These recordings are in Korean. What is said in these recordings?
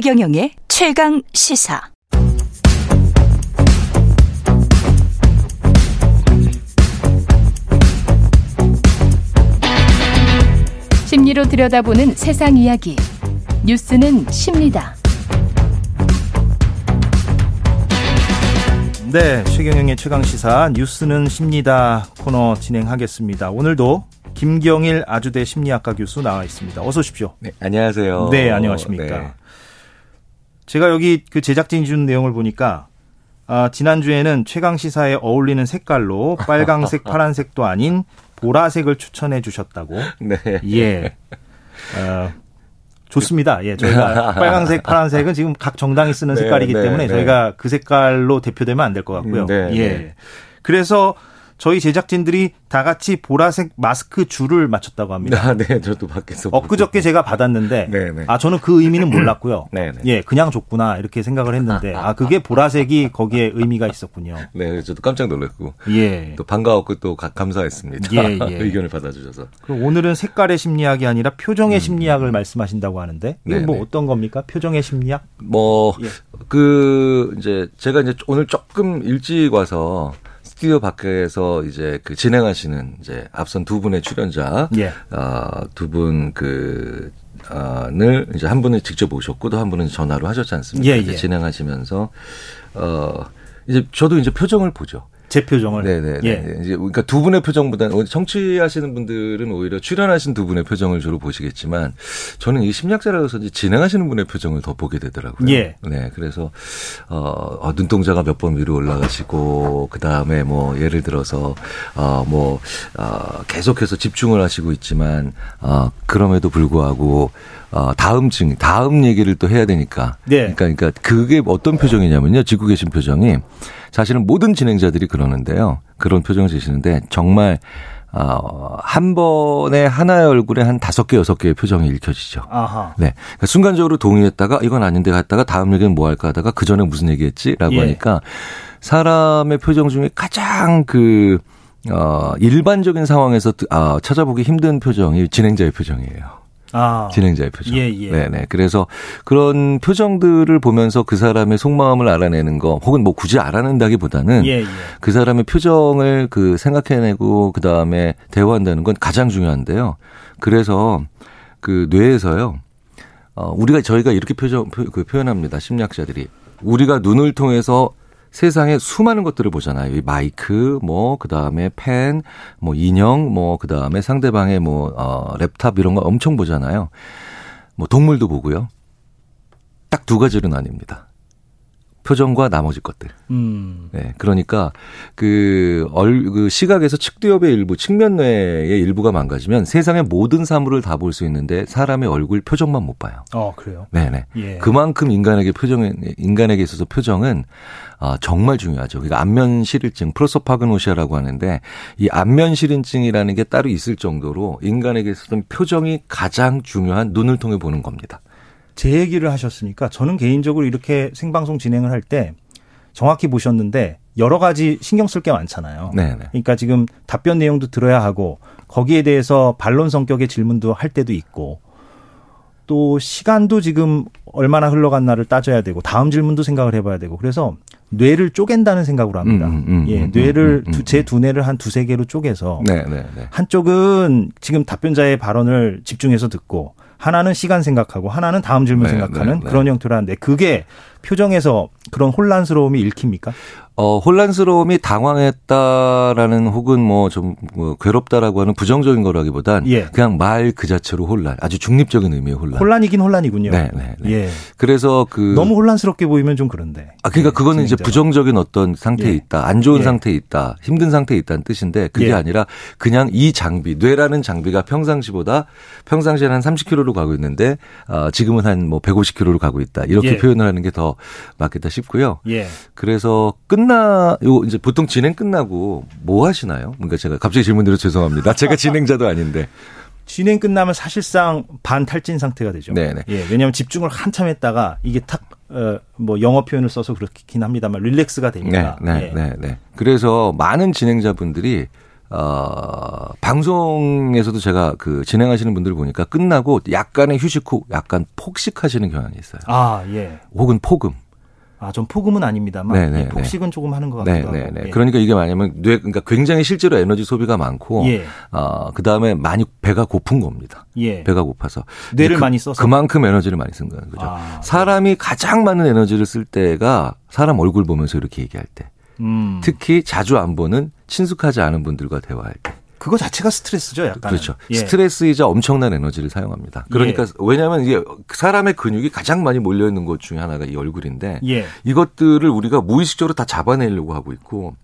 최경영의 최강 시사. 심리로 들여다보는 세상 이야기. 뉴스는 십니다. 네, 최경영의 최강 시사 뉴스는 십니다 코너 진행하겠습니다. 오늘도 김경일 아주대 심리학과 교수 나와 있습니다. 어서 오십시오. 네, 안녕하세요. 네, 안녕하십니까. 네. 제가 여기 그 제작진이 준 내용을 보니까 아, 지난주에는 최강 시사에 어울리는 색깔로 빨강색, 파란색도 아닌 보라색을 추천해 주셨다고. 네. 예. 어, 좋습니다. 예, 저희가 빨강색, 파란색은 지금 각 정당이 쓰는 네, 색깔이기 네, 때문에 네. 저희가 그 색깔로 대표되면 안 될 것 같고요. 네, 예. 네. 그래서 저희 제작진들이 다 같이 보라색 마스크 줄을 맞췄다고 합니다. 아, 네, 저도 밖에서 엊그저께 제가 받았는데 네, 네. 아 저는 그 의미는 몰랐고요. 네, 네. 예, 그냥 줬구나 이렇게 생각을 했는데 아 그게 보라색이 거기에 의미가 있었군요. 네, 저도 깜짝 놀랐고 예, 또 반가웠고 또 감사했습니다. 예, 예. 의견을 받아주셔서. 그럼 오늘은 색깔의 심리학이 아니라 표정의 음. 심리학을 말씀하신다고 하는데 이건 뭐 어떤 겁니까? 표정의 심리학? 뭐그 예. 이제 제가 이제 오늘 조금 일찍 와서 스튜디오 밖에서 이제 그 진행하시는 이제 앞선 두 분의 출연자, 예. 어, 두분 그, 어, 늘 이제 한 분은 직접 오셨고 또 한 분은 전화로 하셨지 않습니까? 예, 예. 진행하시면서, 어, 이제 저도 이제 표정을 보죠. 제 표정을. 네네. 예. 이제 그러니까 두 분의 표정보다는 청취하시는 분들은 오히려 출연하신 두 분의 표정을 주로 보시겠지만 저는 이 심리학자라서 이제 진행하시는 분의 표정을 더 보게 되더라고요. 예. 네. 그래서 어, 어 눈동자가 몇 번 위로 올라가시고 그 다음에 뭐 예를 들어서 어뭐 어, 계속해서 집중을 하시고 있지만 어 그럼에도 불구하고 어, 다음 증, 다음 얘기를 또 해야 되니까. 네. 그러니까, 그러니까 그게 어떤 표정이냐면요. 지고 계신 표정이 사실은 모든 진행자들이 그러는데요. 그런 표정을 지시는데 정말 어, 한 번에 하나의 얼굴에 한 다섯 개, 여섯 개의 표정이 읽혀지죠. 아하. 네. 그러니까 순간적으로 동의했다가 이건 아닌데 갔다가 다음 얘기는 뭐 할까 하다가 그 전에 무슨 얘기 했지? 라고 예. 하니까 사람의 표정 중에 가장 그, 어, 일반적인 상황에서 아, 찾아보기 힘든 표정이 진행자의 표정이에요. 아. 진행자의 표정. 예, 예. 네네. 그래서 그런 표정들을 보면서 그 사람의 속마음을 알아내는 거, 혹은 뭐 굳이 알아낸다기보다는 예, 예. 그 사람의 표정을 그 생각해내고 그 다음에 대화한다는 건 가장 중요한데요. 그래서 그 뇌에서요. 어, 우리가 저희가 이렇게 표정 그 표현합니다. 심리학자들이 우리가 눈을 통해서 세상에 수많은 것들을 보잖아요. 이 마이크, 뭐, 그 다음에 펜, 뭐, 인형, 뭐, 그 다음에 상대방의 뭐, 어, 랩탑 이런 거 엄청 보잖아요. 뭐, 동물도 보고요. 딱 두 가지로 나뉩니다. 표정과 나머지 것들. 음. 네. 그러니까 그, 얼, 그 시각에서 측두엽의 일부, 측면뇌의 일부가 망가지면 세상의 모든 사물을 다 볼 수 있는데 사람의 얼굴 표정만 못 봐요. 어, 그래요? 네네. 예. 그만큼 인간에게 표정, 인간에게 있어서 표정은 아, 정말 중요하죠. 그러니까 안면 실인증, 프로소파그노시아라고 하는데 이 안면 실인증이라는 게 따로 있을 정도로 인간에게 있어서는 표정이 가장 중요한 눈을 통해 보는 겁니다. 제 얘기를 하셨으니까 저는 개인적으로 이렇게 생방송 진행을 할 때 정확히 보셨는데 여러 가지 신경 쓸 게 많잖아요. 네네. 그러니까 지금 답변 내용도 들어야 하고 거기에 대해서 반론 성격의 질문도 할 때도 있고 또 시간도 지금 얼마나 흘러갔나를 따져야 되고 다음 질문도 생각을 해봐야 되고 그래서 뇌를 쪼갠다는 생각으로 합니다. 음, 음, 음 예, 음, 뇌를 음, 음, 제 두뇌를 한 두세 개로 쪼개서 네, 네, 네. 한쪽은 지금 답변자의 발언을 집중해서 듣고 하나는 시간 생각하고 하나는 다음 질문 네, 생각하는 네, 네. 그런 형태로 하는데 그게 표정에서 그런 혼란스러움이 읽힙니까? 어, 혼란스러움이 당황했다라는 혹은 뭐좀 뭐 괴롭다라고 하는 부정적인 거라기보단 예. 그냥 말 그 자체로 혼란, 아주 중립적인 의미의 혼란. 혼란이긴 혼란이군요. 네, 네, 네. 예. 그래서 그 너무 혼란스럽게 보이면 좀 그런데. 아, 그러니까 예, 그거는. 이제 부정적인 어떤 상태에 예. 있다, 안 좋은 예. 상태에 있다, 힘든 상태에 있다는 뜻인데 그게 예. 아니라 그냥 이 장비, 뇌라는 장비가 평상시보다 평상시에는 한 30km로 가고 있는데 어, 지금은 한 뭐 150km로 가고 있다 이렇게 예. 표현을 하는 게 더 맞겠다 싶고요. 예. 그래서 끝나 요 이제 보통 진행 끝나고 뭐 하시나요? 그러니까 제가 갑자기 질문드려 죄송합니다. 제가 진행자도 아닌데. 진행 끝나면 사실상 반탈진 상태가 되죠. 네네. 예, 왜냐하면 집중을 한참 했다가 이게 탁, 어, 뭐 영어 표현을 써서 그렇긴 합니다만 릴렉스가 됩니다. 네, 네, 예. 네, 네. 그래서 많은 진행자분들이 어, 방송에서도 제가 그 진행하시는 분들 보니까 끝나고 약간의 휴식 후 약간 폭식하시는 경향이 있어요. 아, 예. 혹은 폭음. 아, 전 폭음은 아닙니다만 네네, 예, 폭식은 조금 하는 것 같기도 네네, 하고. 예. 그러니까 이게 뭐냐면 뇌 그러니까 굉장히 실제로 에너지 소비가 많고 예. 어, 그다음에 많이 배가 고픈 겁니다. 예. 배가 고파서 뇌를 그, 많이 써서 그만큼 에너지를 많이 쓴 거예요. 그죠? 아, 사람이 가장 많은 에너지를 쓸 때가 사람 얼굴 보면서 이렇게 얘기할 때. 음. 특히 자주 안 보는 친숙하지 않은 분들과 대화할 때. 그거 자체가 스트레스죠, 약간. 그렇죠. 예. 스트레스이자 엄청난 에너지를 사용합니다. 그러니까 예. 왜냐하면 이게 사람의 근육이 가장 많이 몰려 있는 것 중에 하나가 이 얼굴인데 예. 이것들을 우리가 무의식적으로 다 잡아내려고 하고 있고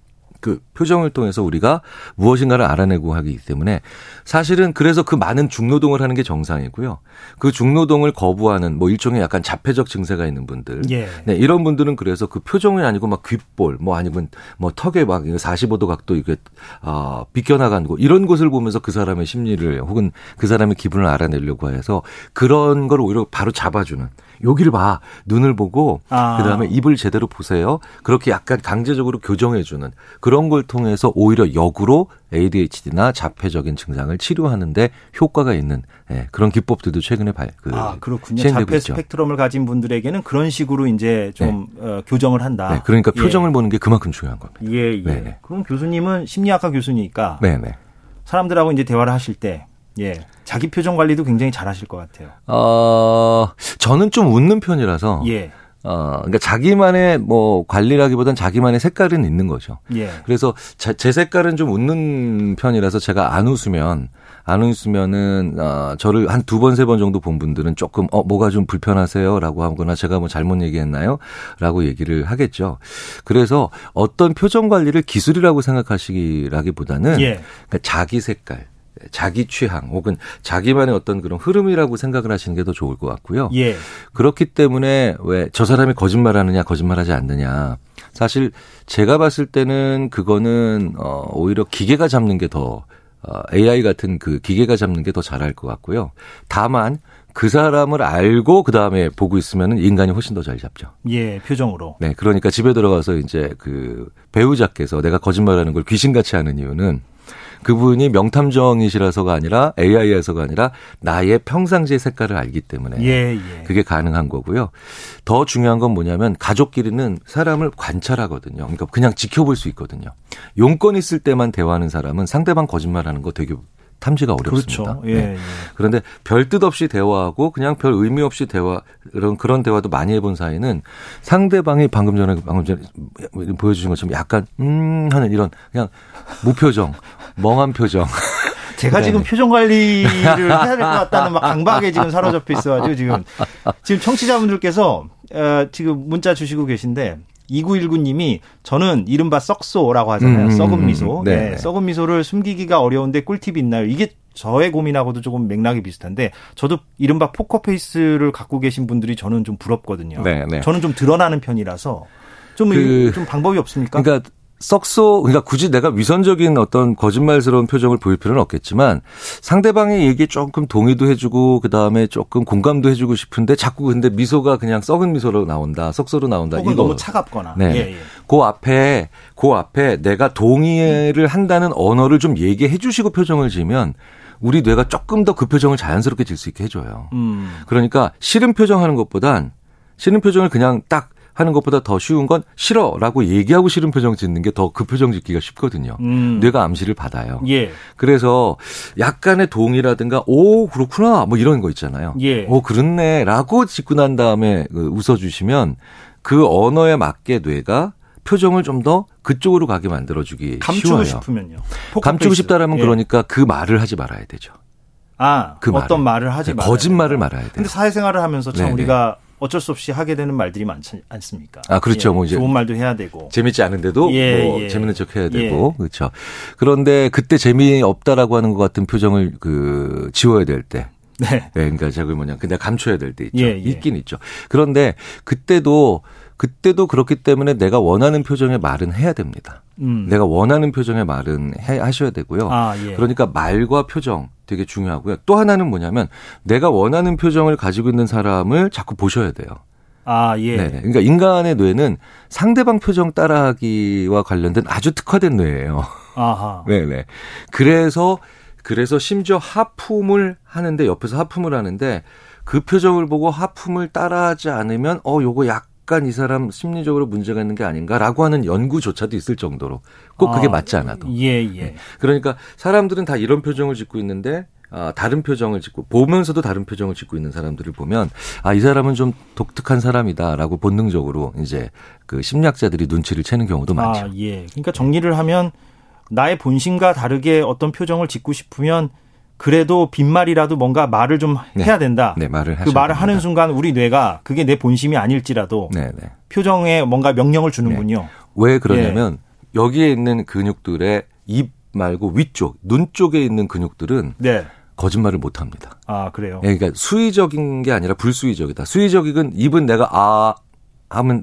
그 표정을 통해서 우리가 무엇인가를 알아내고 하기 때문에 사실은 그래서 그 많은 중노동을 하는 게 정상이고요. 그 중노동을 거부하는 뭐 일종의 약간 자폐적 증세가 있는 분들. 예. 네, 이런 분들은 그래서 그 표정이 아니고 막 귓볼 뭐 아니면 뭐 턱에 막 45도 각도 이게 아 비껴나간 거 이런 것을 보면서 그 사람의 심리를 혹은 그 사람의 기분을 알아내려고 해서 그런 걸 오히려 바로 잡아주는 여기를 봐. 눈을 보고 아. 그다음에 입을 제대로 보세요. 그렇게 약간 강제적으로 교정해 주는 그런 걸 통해서 오히려 역으로 ADHD나 자폐적인 증상을 치료하는데 효과가 있는 예, 그런 기법들도 최근에 발, 그 아, 그렇군요. 자폐 있죠. 스펙트럼을 가진 분들에게는 그런 식으로 이제 좀 네. 어, 교정을 한다. 네, 그러니까 예. 표정을 보는 게 그만큼 중요한 겁니다. 예, 예. 네네. 그럼 교수님은 심리학과 교수니까 네네. 사람들하고 이제 대화를 하실 때 예. 자기 표정 관리도 굉장히 잘 하실 것 같아요. 어, 저는 좀 웃는 편이라서. 예. 어, 그러니까 자기만의 뭐 관리라기보단 자기만의 색깔은 있는 거죠. 예. 그래서 제, 제 색깔은 좀 웃는 편이라서 제가 안 웃으면 안 웃으면은 어, 저를 한 두 번세번 정도 본 분들은 조금 어 뭐가 좀 불편하세요라고 하거나 제가 뭐 잘못 얘기했나요?라고 얘기를 하겠죠. 그래서 어떤 표정 관리를 기술이라고 생각하시기라기보다는 예. 그러니까 자기 색깔 자기 취향 혹은 자기만의 어떤 그런 흐름이라고 생각을 하시는 게 더 좋을 것 같고요. 예. 그렇기 때문에 왜 저 사람이 거짓말하느냐 거짓말하지 않느냐 사실 제가 봤을 때는 그거는 어 오히려 기계가 잡는 게 더 어, AI 같은 그 기계가 잡는 게 더 잘할 것 같고요. 다만 그 사람을 알고 그 다음에 보고 있으면 인간이 훨씬 더 잘 잡죠. 예, 표정으로. 네, 그러니까 집에 들어가서 이제 그 배우자께서 내가 거짓말하는 걸 귀신같이 하는 이유는 그분이 명탐정이시라서가 아니라 AI에서가 아니라 나의 평상시의 색깔을 알기 때문에 예, 예. 그게 가능한 거고요. 더 중요한 건 뭐냐면 가족끼리는 사람을 관찰하거든요. 그러니까 그냥 지켜볼 수 있거든요. 용건 있을 때만 대화하는 사람은 상대방 거짓말하는 거 되게 탐지가 어렵습니다. 그렇죠. 예, 네. 예. 그런데 별 뜻 없이 대화하고 그냥 별 의미 없이 대화 그런 그런 대화도 많이 해본 사이는 상대방이 방금 전에 방금 전에 보여주신 것처럼 약간 음 하는 이런 그냥 무표정 멍한 표정. 제가 네. 지금 표정 관리를 해야 될 것 같다는 막 강박에 지금 사로잡혀 있어가지고 지금 지금 청취자분들께서 어, 지금 문자 주시고 계신데 2919님이 저는 이른바 썩소라고 하잖아요. 음, 음 썩은 음, 미소. 음, 네. 네. 썩은 미소를 숨기기가 어려운데 꿀팁이 있나요? 이게 저의 고민하고도 조금 맥락이 비슷한데 저도 이른바 포커페이스를 갖고 계신 분들이 저는 좀 부럽거든요. 네, 네. 저는 좀 드러나는 편이라서 좀, 그, 좀 방법이 없습니까? 그러니까 썩소 그러니까 굳이 내가 위선적인 어떤 거짓말스러운 표정을 보일 필요는 없겠지만 상대방의 얘기에 조금 동의도 해주고 그 다음에 조금 공감도 해주고 싶은데 자꾸 근데 미소가 그냥 썩은 미소로 나온다 썩소로 나온다 이거 너무 차갑거나 네. 예, 예. 그 앞에 그 앞에 내가 동의를 한다는 언어를 좀 얘기해 주시고 표정을 지으면 우리 뇌가 조금 더 그 표정을 자연스럽게 질 수 있게 해줘요. 음. 그러니까 싫은 표정 하는 것보단 싫은 표정을 그냥 딱 하는 것보다 더 쉬운 건 싫어라고 얘기하고 싫은 표정 짓는 게 더 그 표정 짓기가 쉽거든요. 음. 뇌가 암시를 받아요. 예. 그래서 약간의 동의라든가 오 그렇구나 뭐 이런 거 있잖아요. 예. 오 그렇네라고 짓고 난 다음에 그 웃어주시면 그 언어에 맞게 뇌가 표정을 좀 더 그쪽으로 가게 만들어주기 감추고 쉬워요. 싶으면요. 감추고 싶다라면 예. 그러니까 그 말을 하지 말아야 되죠. 아, 그 어떤 말을, 말을 하지 네, 말아야 거짓말을 말아야 돼요. 근데 사회생활을 하면서 참 네네. 우리가 어쩔 수 없이 하게 되는 말들이 많지 않습니까? 아 그렇죠. 예, 뭐 이제 좋은 말도 해야 되고 재밌지 않은데도 예, 뭐 예. 재밌는 척 해야 되고 예. 그렇죠. 그런데 그때 재미 없다라고 하는 것 같은 표정을 그 지워야 될 때. 네. 네. 그러니까 저걸 뭐냐 그냥 감춰야 될 때 있죠. 예, 예. 있긴 있죠. 그런데 그때도 그때도 그렇기 때문에 내가 원하는 표정의 말은 해야 됩니다. 음. 내가 원하는 표정의 말은 해 하셔야 되고요. 아, 예. 그러니까 말과 표정 되게 중요하고요. 또 하나는 뭐냐면 내가 원하는 표정을 가지고 있는 사람을 자꾸 보셔야 돼요. 아, 예. 네 그러니까 인간의 뇌는 상대방 표정 따라하기와 관련된 아주 특화된 뇌예요. 아하. 네네. 그래서 그래서 심지어 하품을 하는데 옆에서 하품을 하는데 그 표정을 보고 하품을 따라하지 않으면 어 요거 약 간 이 사람 심리적으로 문제가 있는 게 아닌가라고 하는 연구조차도 있을 정도로 꼭 그게 아, 맞지 않아도. 예, 예. 네. 그러니까 사람들은 다 이런 표정을 짓고 있는데 아, 다른 표정을 짓고 보면서도 다른 표정을 짓고 있는 사람들을 보면 아, 이 사람은 좀 독특한 사람이다라고 본능적으로 이제 그 심리학자들이 눈치를 채는 경우도 아, 많죠. 아, 예. 그러니까 정리를 하면 나의 본심과 다르게 어떤 표정을 짓고 싶으면 그래도 빈말이라도 뭔가 말을 좀 네. 해야 된다. 네, 말을 그 말을 됩니다. 하는 순간 우리 뇌가 그게 내 본심이 아닐지라도 네, 네. 표정에 뭔가 명령을 주는군요. 네. 왜 그러냐면 예. 여기에 있는 근육들의 입 말고 위쪽, 눈 쪽에 있는 근육들은 네. 거짓말을 못 합니다. 아, 그래요? 네, 그러니까 수의적인 게 아니라 불수의적이다. 수의적인 입은 내가 아 하면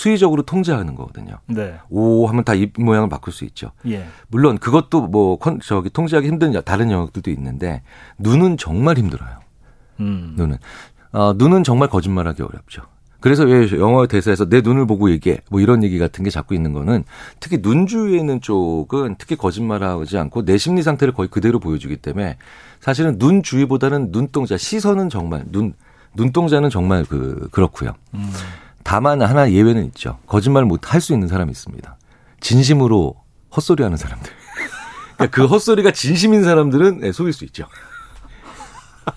수의적으로 통제하는 거거든요. 네. 오 하면 다 입 모양을 바꿀 수 있죠. 예. 물론 그것도 뭐 저기 통제하기 힘든 다른 영역들도 있는데 눈은 정말 힘들어요. 음. 눈은 어, 눈은 정말 거짓말하기 어렵죠. 그래서 왜 영어 대사에서 내 눈을 보고 얘기해 뭐 이런 얘기 같은 게 자꾸 있는 거는 특히 눈 주위에 있는 쪽은 특히 거짓말하지 않고 내 심리 상태를 거의 그대로 보여주기 때문에 사실은 눈 주위보다는 눈동자 시선은 정말 눈 눈동자는 정말 그 그렇고요. 음. 다만 하나 예외는 있죠. 거짓말 못 할 수 있는 사람이 있습니다. 진심으로 헛소리 하는 사람들. 그러니까 그 헛소리가 진심인 사람들은 네, 속일 수 있죠.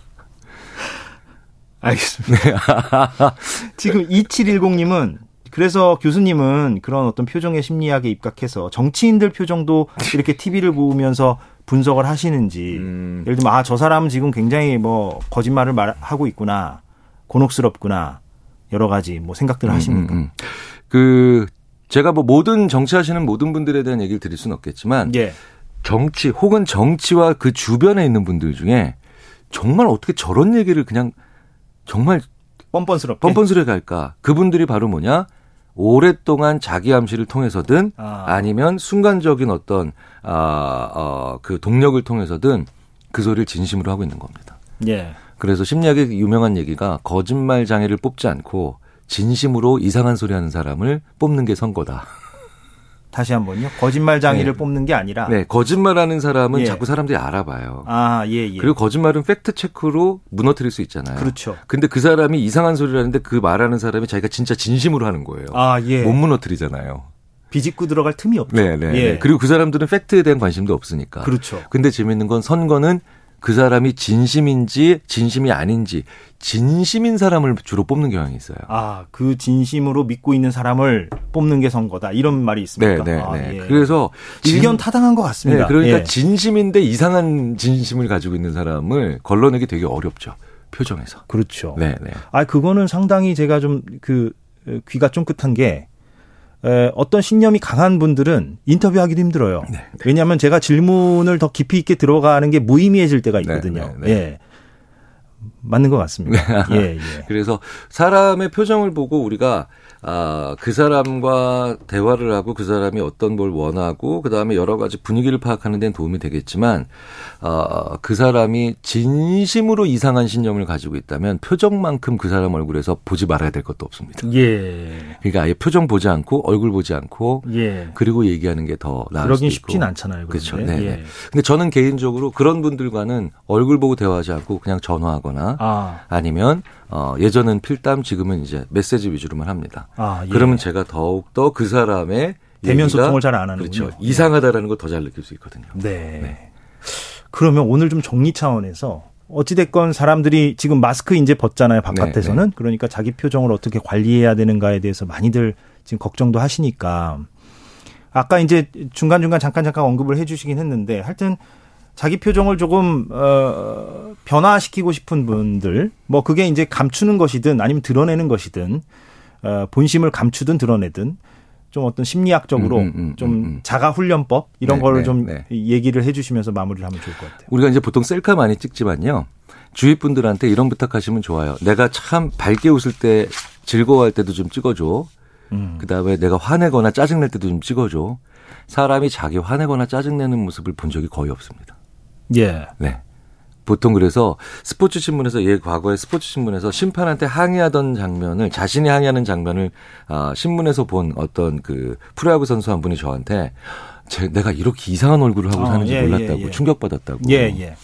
알겠습니다. 네. 지금 2710님은 그래서 교수님은 그런 어떤 표정의 심리학에 입각해서 정치인들 표정도 이렇게 TV를 보면서 분석을 하시는지 음. 예를 들면 아 저 사람은 지금 굉장히 뭐 거짓말을 말 하고 있구나 곤혹스럽구나 여러 가지 뭐 생각들을 음, 하십니까? 음, 음. 그 제가 뭐 모든 정치하시는 모든 분들에 대한 얘기를 드릴 수는 없겠지만 예. 정치 혹은 정치와 그 주변에 있는 분들 중에 정말 어떻게 저런 얘기를 그냥 정말 뻔뻔스럽게 뻔뻔스럽게 할까? 그분들이 바로 뭐냐? 오랫동안 자기 암시를 통해서든 아. 니면 순간적인 어떤 아, 어, 그 동력을 통해서든 그 소리를 진심으로 하고 있는 겁니다. 예. 그래서 심리학의 유명한 얘기가 거짓말 장애를 뽑지 않고 진심으로 이상한 소리 하는 사람을 뽑는 게 선거다. 다시 한 번요. 거짓말 장애를 네. 뽑는 게 아니라. 네, 거짓말하는 사람은 예. 자꾸 사람들이 알아봐요. 아, 예, 예. 그리고 거짓말은 팩트 체크로 무너뜨릴 수 있잖아요. 그렇죠. 근데 그 사람이 이상한 소리를 하는데 그 말하는 사람이 자기가 진짜 진심으로 하는 거예요. 아, 예. 못 무너뜨리잖아요. 비집고 들어갈 틈이 없죠. 네, 네. 예. 네. 그리고 그 사람들은 팩트에 대한 관심도 없으니까. 그렇죠. 근데 재밌는 건 선거는 그 사람이 진심인지 진심이 아닌지 진심인 사람을 주로 뽑는 경향이 있어요. 아, 그 진심으로 믿고 있는 사람을 뽑는 게 선거다. 이런 말이 있습니까? 네, 네, 아, 네. 예. 그래서 일견 타당한 것 같습니다. 네, 그러니까 예. 진심인데 이상한 진심을 가지고 있는 사람을 걸러내기 되게 어렵죠. 표정에서. 그렇죠. 네, 네. 아, 그거는 상당히 제가 좀 그 귀가 쫑긋한 게 에, 어떤 신념이 강한 분들은 인터뷰하기도 힘들어요. 네, 네. 왜냐하면 제가 질문을 더 깊이 있게 들어가는 게 무의미해질 때가 네, 있거든요. 네, 네, 예. 맞는 것 같습니다. 예, 예. 그래서 사람의 표정을 보고 우리가 아, 그 사람과 대화를 하고 그 사람이 어떤 뭘 원하고 그 다음에 여러 가지 분위기를 파악하는 데는 도움이 되겠지만 어, 그 사람이 진심으로 이상한 신념을 가지고 있다면 표정만큼 그 사람 얼굴에서 보지 말아야 될 것도 없습니다. 예. 그러니까 아예 표정 보지 않고 얼굴 보지 않고 예. 그리고 얘기하는 게 더 나을 수도 있고. 쉽진 않잖아요. 그렇죠. 네. 네. 예. 근데 저는 개인적으로 그런 분들과는 얼굴 보고 대화하지 않고 그냥 전화하거나 아. 아니면 어, 예전은 필담, 지금은 이제 메시지 위주로만 합니다. 아, 예. 그러면 제가 더욱 더 그 사람의 대면 소통을 잘 안 하는 그렇죠. 이상하다라는 걸 더 잘 느낄 수 있거든요. 네. 네. 그러면 오늘 좀 정리 차원에서 어찌됐건 사람들이 지금 마스크 이제 벗잖아요, 바깥에서는. 네, 네. 그러니까 자기 표정을 어떻게 관리해야 되는가에 대해서 많이들 지금 걱정도 하시니까. 아까 이제 중간중간 잠깐 잠깐 언급을 해 주시긴 했는데 하여튼 자기 표정을 조금 어 변화시키고 싶은 분들 뭐 그게 이제 감추는 것이든 아니면 드러내는 것이든 어 본심을 감추든 드러내든 좀 어떤 심리학적으로 음, 음, 음, 좀 음, 음. 자가 훈련법 이런 네, 거를 네, 좀 네. 얘기를 해 주시면서 마무리를 하면 좋을 것 같아요. 우리가 이제 보통 셀카 많이 찍지만요. 주위 분들한테 이런 부탁하시면 좋아요. 내가 참 밝게 웃을 때 즐거워할 때도 좀 찍어줘. 음. 그다음에 내가 화내거나 짜증낼 때도 좀 찍어줘. 사람이 자기 화내거나 짜증내는 모습을 본 적이 거의 없습니다. 예. 네. 보통 그래서 스포츠 신문에서 예 과거에 스포츠 신문에서 심판한테 항의하던 장면을 자신이 항의하는 장면을 아 신문에서 본 어떤 그 프로야구 선수 한 분이 저한테 제, 내가 이렇게 이상한 얼굴을 하고 어, 사는지 예, 몰랐다고 예, 예. 충격받았다고. 예, 예.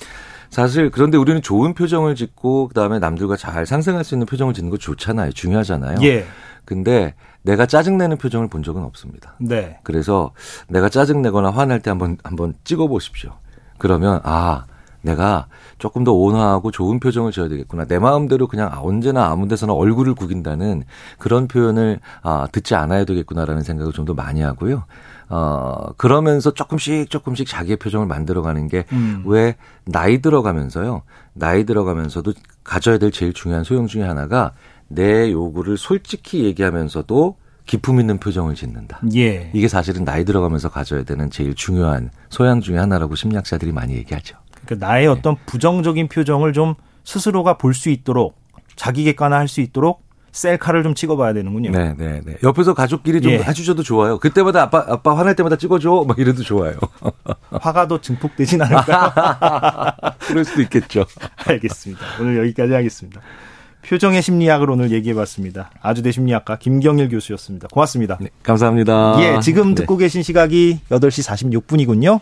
사실 그런데 우리는 좋은 표정을 짓고 그다음에 남들과 잘 상생할 수 있는 표정을 짓는 거 좋잖아요. 중요하잖아요. 예. 근데 내가 짜증내는 표정을 본 적은 없습니다. 네. 그래서 내가 짜증내거나 화날 때 한번 한번 찍어 보십시오. 그러면 아, 내가 조금 더 온화하고 좋은 표정을 지어야 되겠구나. 내 마음대로 그냥 언제나 아무 데서나 얼굴을 구긴다는 그런 표현을 아, 듣지 않아야 되겠구나라는 생각을 좀 더 많이 하고요. 어, 그러면서 조금씩 조금씩 자기의 표정을 만들어가는 게왜 음. 나이 들어가면서요. 나이 들어가면서도 가져야 될 제일 중요한 소용 중에 하나가 내 요구를 솔직히 얘기하면서도 기품 있는 표정을 짓는다. 예. 이게 사실은 나이 들어가면서 가져야 되는 제일 중요한 소양 중의 하나라고 심리학자들이 많이 얘기하죠. 그러니까 나의 네. 어떤 부정적인 표정을 좀 스스로가 볼 수 있도록 자기 객관화할 수 있도록 셀카를 좀 찍어봐야 되는군요. 네, 네, 네. 옆에서 가족끼리 좀 예. 해주셔도 좋아요. 그때마다 아빠 아빠 화날 때마다 찍어줘, 막 이래도 좋아요. 화가 더 증폭되진 않을까? 그럴 수도 있겠죠. 알겠습니다. 오늘 여기까지 하겠습니다. 표정의 심리학을 오늘 얘기해봤습니다. 아주대 심리학과 김경일 교수였습니다. 고맙습니다. 네, 감사합니다. 예, 지금 듣고 네. 계신 시각이 8시 46분이군요.